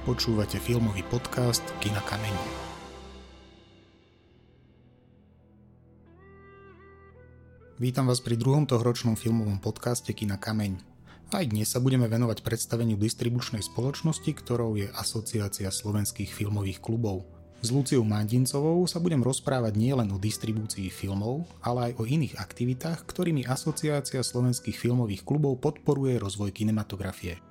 Počúvate filmový podcast Kina Kameň. Vítam vás pri druhom tohoročnom filmovom podcaste Kina Kameň. Aj dnes sa budeme venovať predstaveniu distribučnej spoločnosti, ktorou je Asociácia slovenských filmových klubov. S Luciou Mandincovou sa budem rozprávať nielen o distribúcii filmov, ale aj o iných aktivitách, ktorými Asociácia slovenských filmových klubov podporuje rozvoj kinematografie.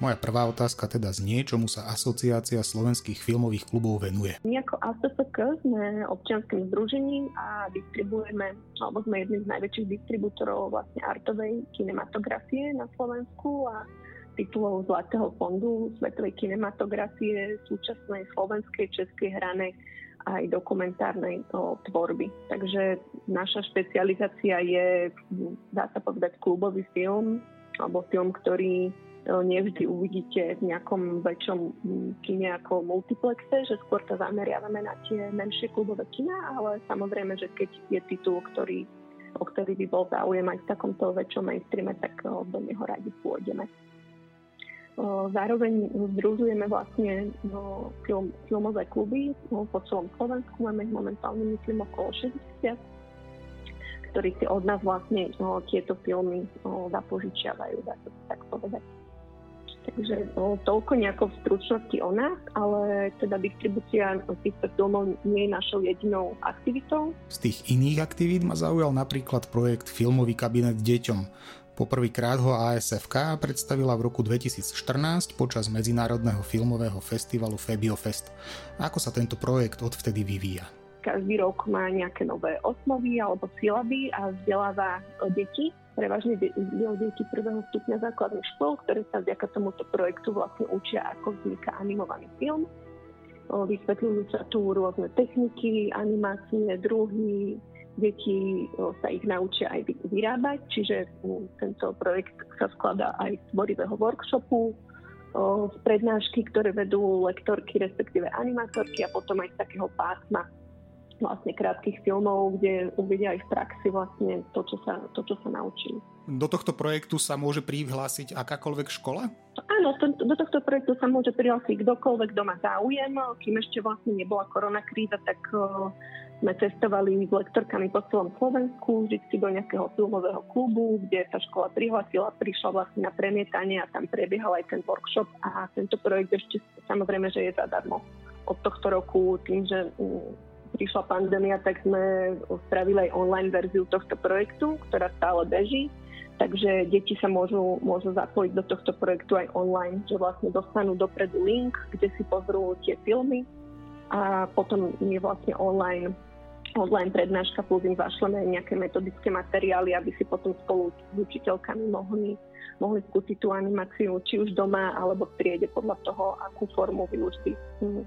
Moja prvá otázka teda znie, čomu sa Asociácia slovenských filmových klubov venuje. My ako ASFK sme občianským združením a distribujeme, alebo sme jedným z najväčších distribútorov vlastne artovej kinematografie na Slovensku a titulov Zlatého fondu svetovej kinematografie, súčasnej slovenskej, českej hranej aj dokumentárnej o, tvorby. Takže naša špecializácia je, dá sa povedať, klubový film, alebo film, ktorý nevždy uvidíte v nejakom väčšom mm, kine ako multiplexe, že skôr sa zameriavame na tie menšie klubové kina, ale samozrejme, že keď je titul, ktorý, o ktorý by bol záujem aj v takomto väčšom mainstreame, tak do neho radi pôjdeme. Zároveň združujeme vlastne no, film, filmové kluby no, po celom Slovensku. Máme ich momentálne, myslím, okolo 60 ktorí si od nás vlastne no, tieto filmy no, zapožičiavajú, dá sa tak povedať. Takže no, toľko nejako v stručnosti o nás, ale teda distribúcia týchto filmov nie je našou jedinou aktivitou. Z tých iných aktivít ma zaujal napríklad projekt Filmový kabinet deťom. Poprvýkrát ho ASFK predstavila v roku 2014 počas Medzinárodného filmového festivalu Febiofest. Ako sa tento projekt odvtedy vyvíja? Každý rok má nejaké nové osnovy alebo silaby a vzdeláva deti. Prevažne deti prvého stupňa základných škôl, ktoré sa vďaka tomuto projektu vlastne učia, ako vzniká animovaný film. Vysvetľujú sa tu rôzne techniky, animácie, druhy, deti sa ich naučia aj vyrábať, čiže tento projekt sa skladá aj z tvorivého workshopu, z prednášky, ktoré vedú lektorky, respektíve animátorky a potom aj z takého pásma vlastne krátkých filmov, kde uvidia aj v praxi vlastne to, čo sa, to, čo sa naučili. Do tohto projektu sa môže prihlásiť akákoľvek škola? Áno, to, do tohto projektu sa môže prihlásiť kdokoľvek, kto má záujem. Kým ešte vlastne nebola koronakríza, tak uh, sme cestovali s lektorkami po celom Slovensku, vždy do nejakého filmového klubu, kde sa škola prihlásila, prišla vlastne na premietanie a tam prebiehal aj ten workshop a tento projekt ešte samozrejme, že je zadarmo od tohto roku tým, že prišla pandémia, tak sme spravili aj online verziu tohto projektu, ktorá stále beží. Takže deti sa môžu, môžu zapojiť do tohto projektu aj online, že vlastne dostanú dopredu link, kde si pozrú tie filmy a potom je vlastne online online prednáška plus im zašleme nejaké metodické materiály, aby si potom spolu s učiteľkami mohli mohli skúsiť tú animáciu či už doma alebo v triede podľa toho, akú formu výučby,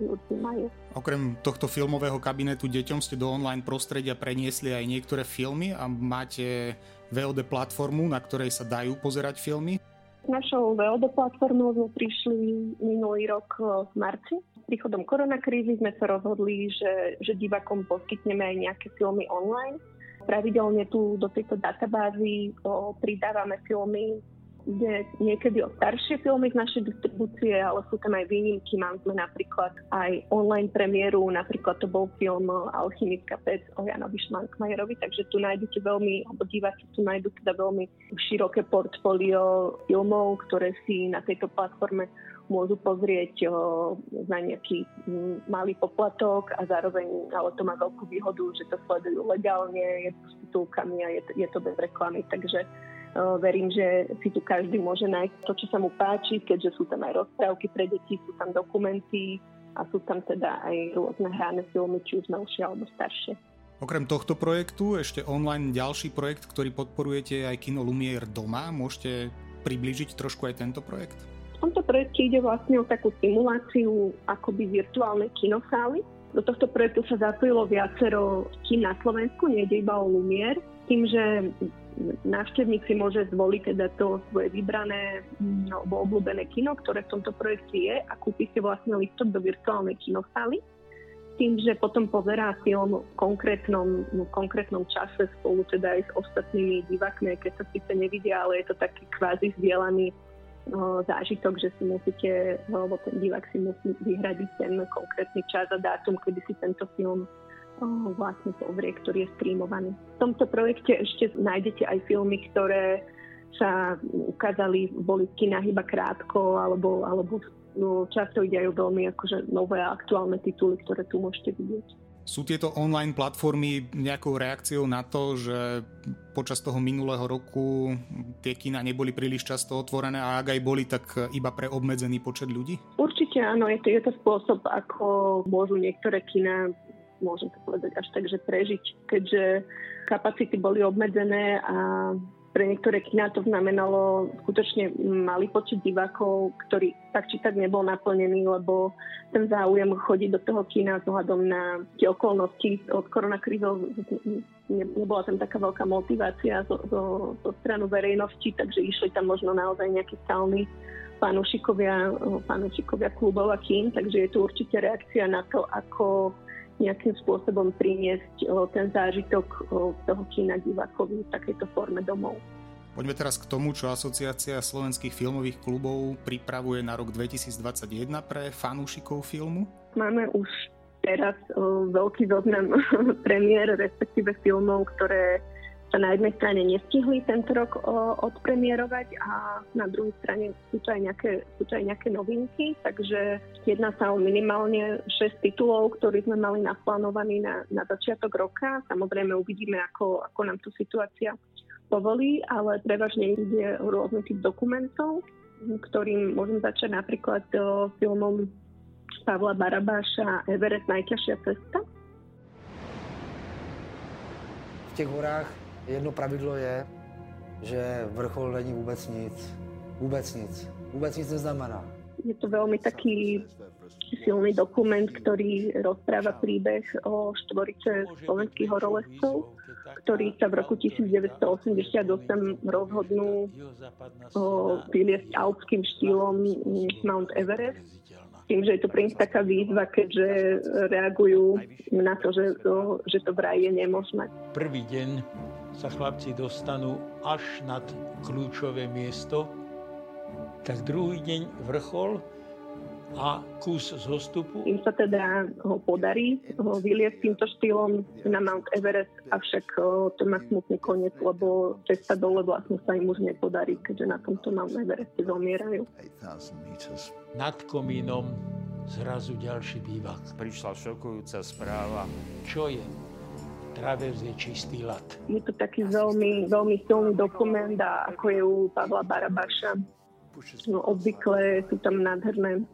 výučby majú. Okrem tohto filmového kabinetu deťom ste do online prostredia preniesli aj niektoré filmy a máte VOD platformu, na ktorej sa dajú pozerať filmy? Našou VOD platformou sme prišli minulý rok v marci. Príchodom koronakrízy sme sa rozhodli, že, že divakom poskytneme aj nejaké filmy online. Pravidelne tu do tejto databázy pridávame filmy ide niekedy o staršie filmy z našej distribúcie, ale sú tam aj výnimky. Mám sme napríklad aj online premiéru, napríklad to bol film Alchymická pec o Janovi Šmankmajerovi, takže tu nájdete veľmi, alebo diváci tu nájdu teda veľmi široké portfólio filmov, ktoré si na tejto platforme môžu pozrieť za nejaký malý poplatok a zároveň, ale to má veľkú výhodu, že to sledujú legálne, je to s titulkami a je to, je to bez reklamy, takže Verím, že si tu každý môže nájsť to, čo sa mu páči, keďže sú tam aj rozprávky pre deti, sú tam dokumenty a sú tam teda aj rôzne hrané filmy, či už novšie alebo staršie. Okrem tohto projektu ešte online ďalší projekt, ktorý podporujete aj Kino Lumier doma. Môžete približiť trošku aj tento projekt? Tomto projekte ide vlastne o takú simuláciu akoby virtuálnej kinosály. Do tohto projektu sa zapojilo viacero kín na Slovensku, nejde iba o Lumier, tým, že návštevník si môže zvoliť teda to svoje vybrané mm, alebo obľúbené kino, ktoré v tomto projekte je a kúpi si vlastne listok do virtuálnej kinosály. tým, že potom pozerá film v konkrétnom, v konkrétnom čase spolu teda aj s ostatnými divákmi, keď sa síce nevidia, ale je to taký kvázi vzdielaný zážitok, že si musíte, alebo ten divák si musí vyhradiť ten konkrétny čas a dátum, kedy si tento film vlastne pozrie, ktorý je streamovaný. V tomto projekte ešte nájdete aj filmy, ktoré sa ukázali, boli v iba krátko, alebo, alebo no, často ide aj veľmi akože nové aktuálne tituly, ktoré tu môžete vidieť. Sú tieto online platformy nejakou reakciou na to, že počas toho minulého roku tie kina neboli príliš často otvorené a ak aj boli, tak iba pre obmedzený počet ľudí? Určite áno, je to, je to spôsob, ako môžu niektoré kina môžem to povedať až tak, že prežiť, keďže kapacity boli obmedzené a pre niektoré kina to znamenalo skutočne malý počet divákov, ktorý tak či tak nebol naplnený, lebo ten záujem chodiť do toho kina vzhľadom na tie okolnosti od koronakrízov nebola tam taká veľká motivácia zo, zo, zo stranu verejnosti, takže išli tam možno naozaj nejakí stálni fanúšikovia, fanúšikovia klubov a kín, takže je tu určite reakcia na to, ako nejakým spôsobom priniesť ten zážitok toho kina divákovi v takejto forme domov. Poďme teraz k tomu, čo Asociácia slovenských filmových klubov pripravuje na rok 2021 pre fanúšikov filmu. Máme už teraz veľký zoznam premiér, respektíve filmov, ktoré sa na jednej strane nestihli tento rok odpremierovať a na druhej strane sú to, aj nejaké, sú to aj nejaké novinky, takže jedná sa o minimálne 6 titulov, ktorí sme mali naplánovaní na, na začiatok roka. Samozrejme uvidíme, ako, ako nám tu situácia povolí, ale prevažne ide o rôzny typ dokumentov, ktorým môžem začať napríklad filmom Pavla Barabáša Everest najťažšia cesta. V těch horách Jedno pravidlo je, že vrchol není vůbec nic. Vůbec nic. Vůbec nic neznamená. Je to veľmi taký silný dokument, ktorý rozpráva príbeh o štvorice slovenských horolezcov, ktorí sa v roku 1988 rozhodnú vyliesť alpským štýlom Mount Everest tým, že je to pre nich taká výzva, keďže reagujú na to, že to, že to vraj je nemožné. Prvý deň sa chlapci dostanú až nad kľúčové miesto, tak druhý deň vrchol a kus zostupu. Im sa teda ho podarí ho vyliesť týmto štýlom na Mount Everest, avšak to má smutný koniec, lebo cesta dole vlastne sa im už nepodarí, keďže na tomto Mount Evereste zomierajú. Nad komínom zrazu ďalší bývak. Prišla šokujúca správa. Čo je? Travers je čistý lat. Je to taký veľmi, veľmi silný dokument a ako je u Pavla Barabaša. No, obvykle sú tam nádherné,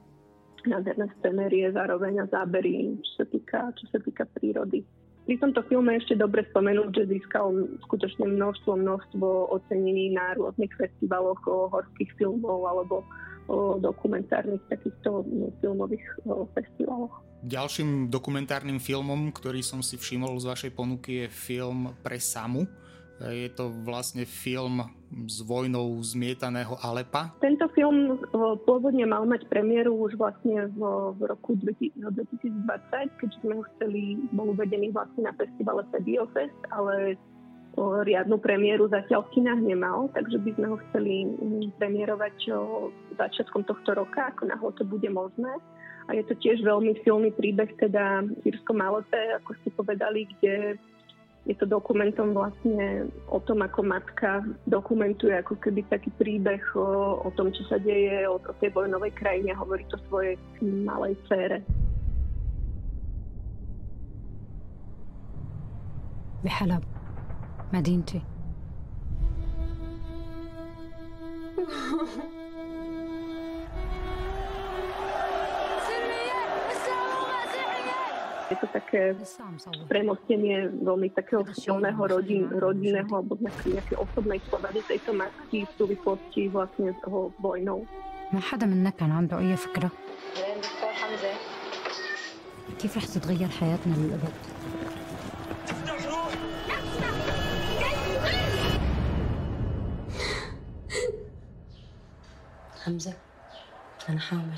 nádherné scenérie zároveň a zábery, čo sa týka, čo sa týka prírody. Pri tomto filme ešte dobre spomenúť, že získal skutočne množstvo, množstvo ocenení na rôznych festivaloch horských filmov alebo dokumentárnych takýchto no, filmových festivaloch. Ďalším dokumentárnym filmom, ktorý som si všimol z vašej ponuky, je film Pre Samu. Je to vlastne film s vojnou zmietaného Alepa. Tento film pôvodne mal mať premiéru už vlastne v, v roku 2020, keďže sme ho chceli, bol uvedený vlastne na festivale Biofest, ale riadnu premiéru zatiaľ v kinách nemal, takže by sme ho chceli mm, premiérovať začiatkom tohto roka, ako náhle to bude možné. A je to tiež veľmi silný príbeh, teda Sírsko Malepe, ako ste povedali, kde je to dokumentom vlastne o tom, ako matka dokumentuje ako keby taký príbeh o, o tom, čo sa deje, o, o tej vojnovej krajine, hovorí to svojej malej cére. بحلب مدينتي Je to také premostenie veľmi takého silného rodin, rodinného alebo nejakej osobnej povady tejto matky v súvislosti vlastne s toho vojnou. ما حدا منا كان عنده أي فكرة كيف رح تتغير حياتنا للأبد حمزة أنا هعمل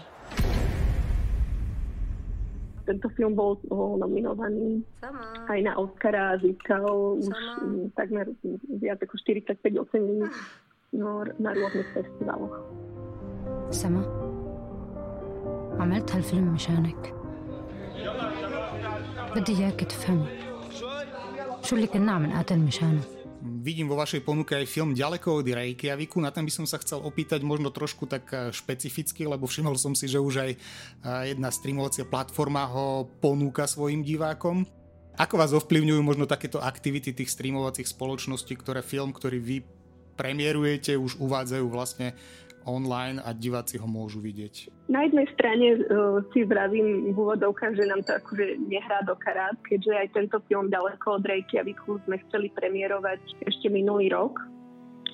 الطفيون بوت هو نمينا وبعدين هينا أو كرا زيكا وتجمر بيعطي كشتيري تكتب يوصلني نار نار وقت فيست دعوة سما عملت هالفيلم مشانك. بدي إياك تفهمي. شو اللي كنا عم نقاتل مشانه؟ Vidím vo vašej ponuke aj film Ďaleko od Reykjaviku, na ten by som sa chcel opýtať možno trošku tak eh, špecificky, lebo všimol som si, že už aj eh, jedna streamovacia platforma ho ponúka svojim divákom. Ako vás ovplyvňujú možno takéto aktivity tých streamovacích spoločností, ktoré film, ktorý vy premiérujete, už uvádzajú vlastne online a diváci ho môžu vidieť? Na jednej strane uh, si vravím v úvodovkách, že nám to akože nehrá do karát, keďže aj tento film ďaleko od Reykjaviku sme chceli premiérovať ešte minulý rok,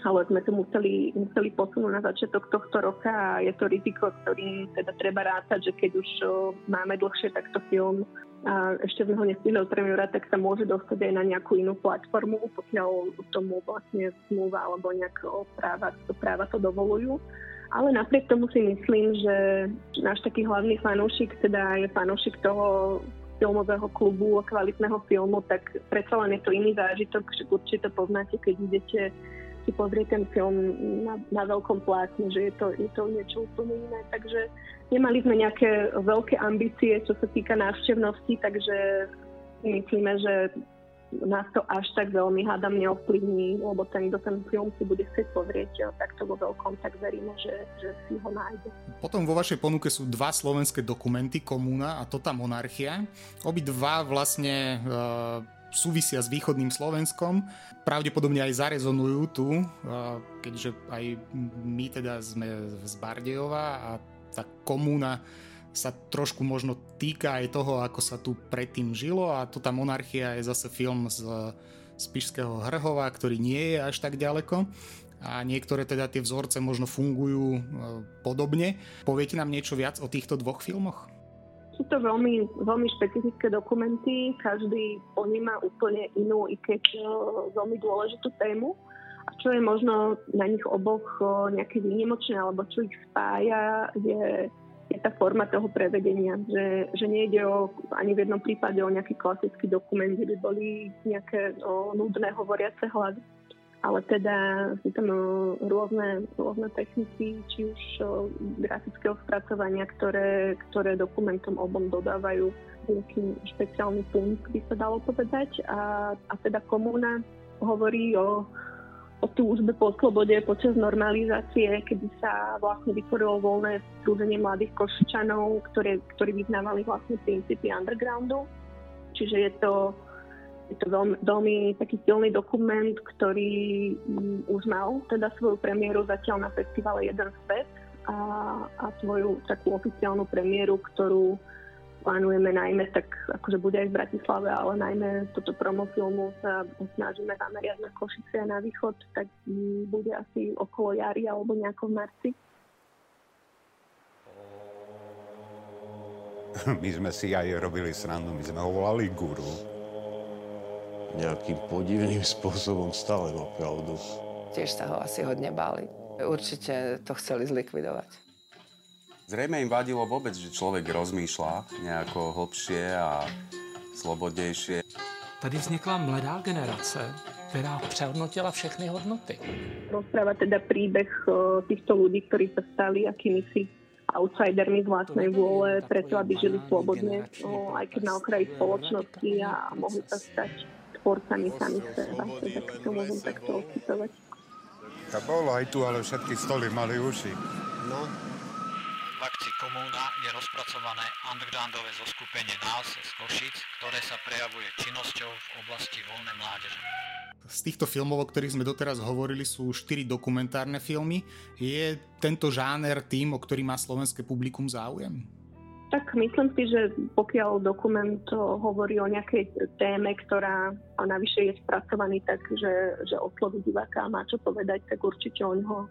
ale sme to museli, museli posunúť na začiatok tohto roka a je to riziko, ktorým teda treba rátať, že keď už máme dlhšie takto film a ešte sme ho nestihli premiérovať, tak sa môže dostať aj na nejakú inú platformu, pokiaľ tomu vlastne zmluva alebo nejaké práva, práva to dovolujú. Ale napriek tomu si myslím, že náš taký hlavný fanúšik, teda je fanúšik toho filmového klubu a kvalitného filmu, tak predsa len je to iný zážitok, že určite poznáte, keď idete si pozrieť ten film na, na veľkom plátne, že je to, je to niečo úplne iné. Takže nemali sme nejaké veľké ambície, čo sa týka návštevnosti, takže myslíme, že nás to až tak veľmi hádam neovplyvní, lebo ten, kto ten film si bude chcieť pozrieť takto vo veľkom, tak veríme, že, že si ho nájde. Potom vo vašej ponuke sú dva slovenské dokumenty, Komúna a Tota monarchia. Obidva vlastne e, súvisia s východným Slovenskom. Pravdepodobne aj zarezonujú tu, keďže aj my teda sme z Bardejova a tá komúna sa trošku možno týka aj toho, ako sa tu predtým žilo a tu tá monarchia je zase film z Spišského Hrhova, ktorý nie je až tak ďaleko a niektoré teda tie vzorce možno fungujú podobne. Poviete nám niečo viac o týchto dvoch filmoch? Sú to veľmi, veľmi špecifické dokumenty, každý poníma úplne inú, i keď veľmi dôležitú tému. A čo je možno na nich oboch e, nejaké výnimočné, alebo čo ich spája, je je tá forma toho prevedenia, že, že nejde o, ani v jednom prípade o nejaký klasický dokument, kde by boli nejaké o, nudné hovoriace hlavy, ale teda sú tam o, rôzne, rôzne techniky, či už o, grafického spracovania, ktoré, ktoré dokumentom obom dodávajú nejaký špeciálny punkt, by sa dalo povedať. A, a teda komúna hovorí o o túžbe po slobode počas normalizácie, kedy sa vlastne vytvorilo voľné združenie mladých košičanov, ktoré, ktorí vyznávali vlastne princípy undergroundu. Čiže je to, je to veľmi, veľmi taký silný dokument, ktorý um, už mal teda svoju premiéru zatiaľ na festivale Jeden svet a, a svoju takú oficiálnu premiéru, ktorú plánujeme najmä, tak akože bude aj v Bratislave, ale najmä toto promofilmu sa snažíme zameriať na Košice a na východ, tak bude asi okolo jary alebo nejako v marci. My sme si aj robili srandu, my sme ho volali guru. Nejakým podivným spôsobom stále má pravdu. Tiež sa ho asi hodne báli. Určite to chceli zlikvidovať. Zrejme im vadilo vôbec, že človek rozmýšľa nejako hlbšie a slobodnejšie. Tady vznikla mladá generace, která přehodnotila všechny hodnoty. Rozpráva teda príbeh týchto ľudí, ktorí sa stali akýmisi outsidermi z vlastnej vôle, preto aby žili slobodne, aj keď na okraji spoločnosti a mohli sa stať tvorcami sami seba, teda keď to môžem takto ocítovať. To bolo aj tu, ale všetky stoly mali uši. No, v akcii Komúna je rozpracované undergroundové zoskupenie nás z Košic, ktoré sa prejavuje činnosťou v oblasti voľnej mládeže. Z týchto filmov, o ktorých sme doteraz hovorili, sú 4 dokumentárne filmy. Je tento žáner tým, o ktorý má slovenské publikum záujem? Tak myslím si, že pokiaľ dokument hovorí o nejakej téme, ktorá a navyše je spracovaný tak, že, že osloví diváka a má čo povedať, tak určite o ňoho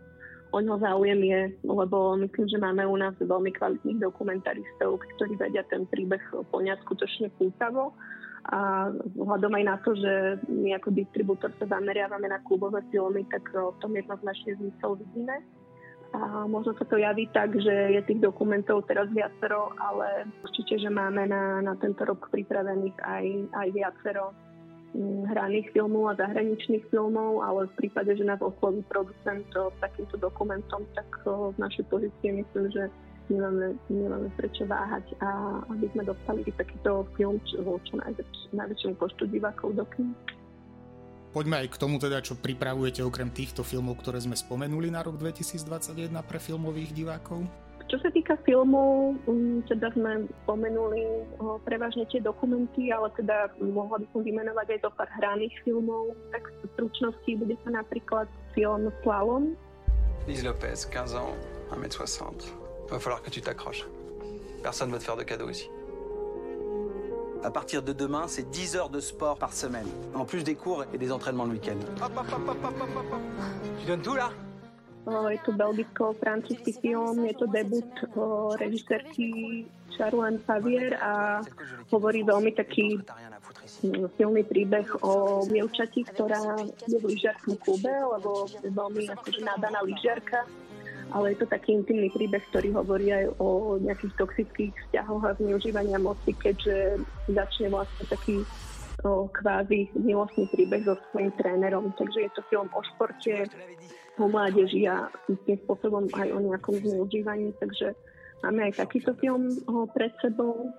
o ňo záujem je, lebo myslím, že máme u nás veľmi kvalitných dokumentaristov, ktorí vedia ten príbeh poňať skutočne pútavo. A vzhľadom aj na to, že my ako distribútor sa zameriavame na klubové filmy, tak v tom jednoznačne zmysel vidíme. A možno sa to javí tak, že je tých dokumentov teraz viacero, ale určite, že máme na, na tento rok pripravených aj, aj viacero mm, hraných filmov a zahraničných filmov, ale v prípade, že nás osloví producent s takýmto dokumentom, tak v našej pozícii myslím, že nemáme, nemáme prečo váhať a aby sme dostali takýto film čo, čo najväč, najväčšiemu počtu divákov do kina poďme aj k tomu teda, čo pripravujete okrem týchto filmov, ktoré sme spomenuli na rok 2021 pre filmových divákov? Čo sa týka filmov, um, teda sme spomenuli prevažne tie dokumenty, ale teda mohla by som vymenovať aj zo pár hraných filmov. Tak v stručnosti bude sa napríklad film Slalom. Lise Lopez, 15 ans, 1m60. Va falloir que tu t'accroches. Personne va te faire de cadeau ici. À partir de demain, c'est 10 heures de sport par semaine, en plus des cours et des entraînements le week-end. Tu donnes tout là? Je to belgicko-francúzsky film, je to debut režisérky Charlene Favier a hovorí veľmi taký silný príbeh o dievčati, ktorá je v lyžiarskom klube, lebo je veľmi akože nadaná lyžiarka ale je to taký intimný príbeh, ktorý hovorí aj o nejakých toxických vzťahoch a zneužívania moci, keďže začne vlastne taký o, kvázi milostný príbeh so svojím trénerom. Takže je to film o športe, o mládeži a tým spôsobom aj o nejakom zneužívaní. Takže máme aj takýto film o, pred sebou.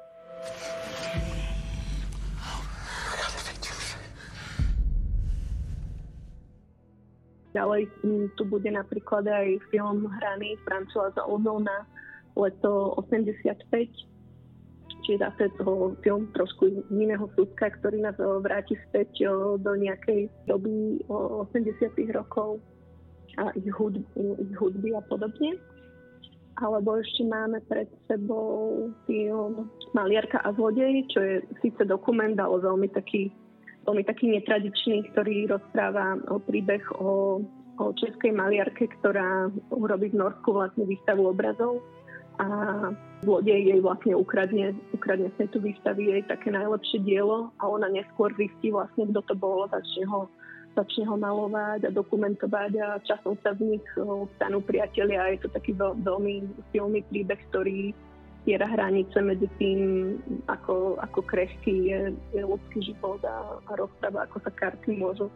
Ďalej tu bude napríklad aj film hraný Francúza Ozona leto 85, čiže zase toho film trošku iného súdka, ktorý nás vráti späť do nejakej doby 80 rokov a ich hudby, ich hudby a podobne. Alebo ešte máme pred sebou film Maliarka a zlodej, čo je síce dokument, ale veľmi taký veľmi taký netradičný, ktorý rozpráva o príbeh o, o českej maliarke, ktorá urobí v Norsku vlastne výstavu obrazov a zlodej jej vlastne ukradne, ukradne z tejto výstavy jej také najlepšie dielo a ona neskôr zistí vlastne, kto to bol, začne ho, začne ho malovať a dokumentovať a časom sa z nich stanú priatelia. A je to taký veľ, veľmi silný príbeh, ktorý stiera hranice medzi tým, ako, ako krehký je, je ľudský život a, a rozpráva, ako sa karty môžu,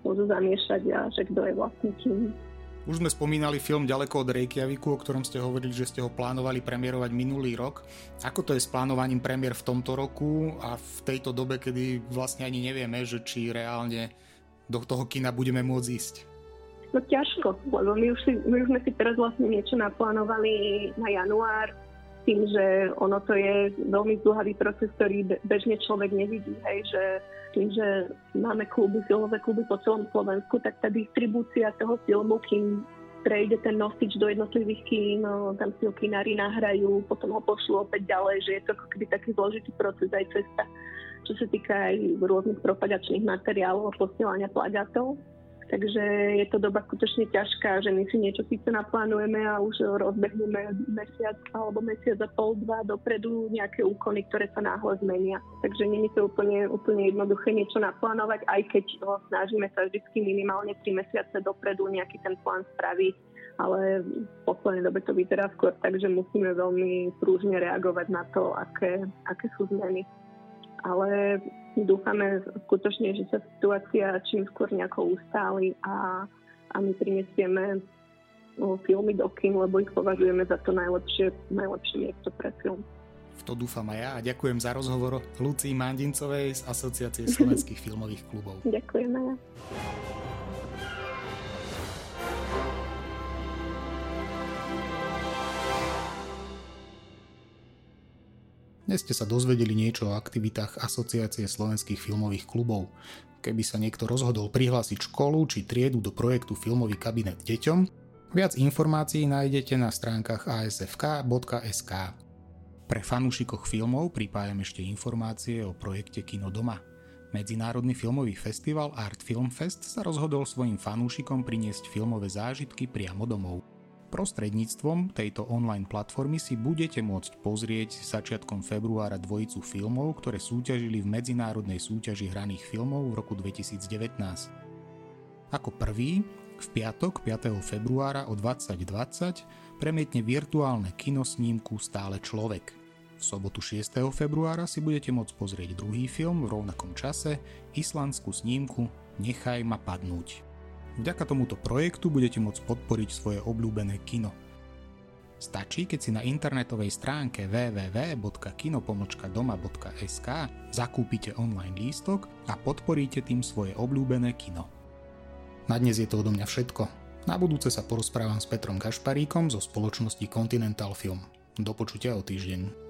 môžu zamiešať a že kto je vlastne kým. Už sme spomínali film Ďaleko od Reykjaviku, o ktorom ste hovorili, že ste ho plánovali premiérovať minulý rok. Ako to je s plánovaním premiér v tomto roku a v tejto dobe, kedy vlastne ani nevieme, že či reálne do toho kina budeme môcť ísť? No ťažko, lebo my už, si, my už sme si teraz vlastne niečo naplánovali na január, tým, že ono to je veľmi zdlhavý proces, ktorý bežne človek nevidí, hej, že tým, že máme kluby, filmové kluby po celom Slovensku, tak tá distribúcia toho filmu, kým prejde ten nosič do jednotlivých kín, no, tam si ho kinári nahrajú, potom ho pošlú opäť ďalej, že je to ako keby taký zložitý proces aj cesta, čo sa týka aj rôznych propagačných materiálov a posielania plagátov. Takže je to doba skutočne ťažká, že my si niečo síce naplánujeme a už rozbehneme mesiac alebo mesiac a pol, dva dopredu nejaké úkony, ktoré sa náhle zmenia. Takže nie je to úplne, úplne jednoduché niečo naplánovať, aj keď ho snažíme sa vždy minimálne 3 mesiace dopredu nejaký ten plán spraviť ale v poslednej dobe to vyzerá skôr tak, že musíme veľmi prúžne reagovať na to, aké, aké sú zmeny. Ale dúfame skutočne, že sa situácia čím skôr nejako ustáli a, a my prinesieme filmy do kin, lebo ich považujeme za to najlepšie, najlepšie miesto pre film. V to dúfam aj ja a ďakujem za rozhovor Lucii Mandincovej z Asociácie slovenských filmových klubov. Ďakujem Dnes ste sa dozvedeli niečo o aktivitách Asociácie slovenských filmových klubov. Keby sa niekto rozhodol prihlásiť školu či triedu do projektu Filmový kabinet deťom, viac informácií nájdete na stránkach asfk.sk. Pre fanúšikoch filmov pripájam ešte informácie o projekte Kino doma. Medzinárodný filmový festival Art Film Fest sa rozhodol svojim fanúšikom priniesť filmové zážitky priamo domov. Prostredníctvom tejto online platformy si budete môcť pozrieť začiatkom februára dvojicu filmov, ktoré súťažili v medzinárodnej súťaži hraných filmov v roku 2019. Ako prvý V piatok 5. februára o 2020 premietne virtuálne kinosnímku Stále človek. V sobotu 6. februára si budete môcť pozrieť druhý film v rovnakom čase, islandskú snímku Nechaj ma padnúť. Vďaka tomuto projektu budete môcť podporiť svoje obľúbené kino – Stačí, keď si na internetovej stránke www.kinopomočkadoma.sk zakúpite online lístok a podporíte tým svoje obľúbené kino. Na dnes je to odo mňa všetko. Na budúce sa porozprávam s Petrom Kašparíkom zo spoločnosti Continental Film. Do počutia o týždeň.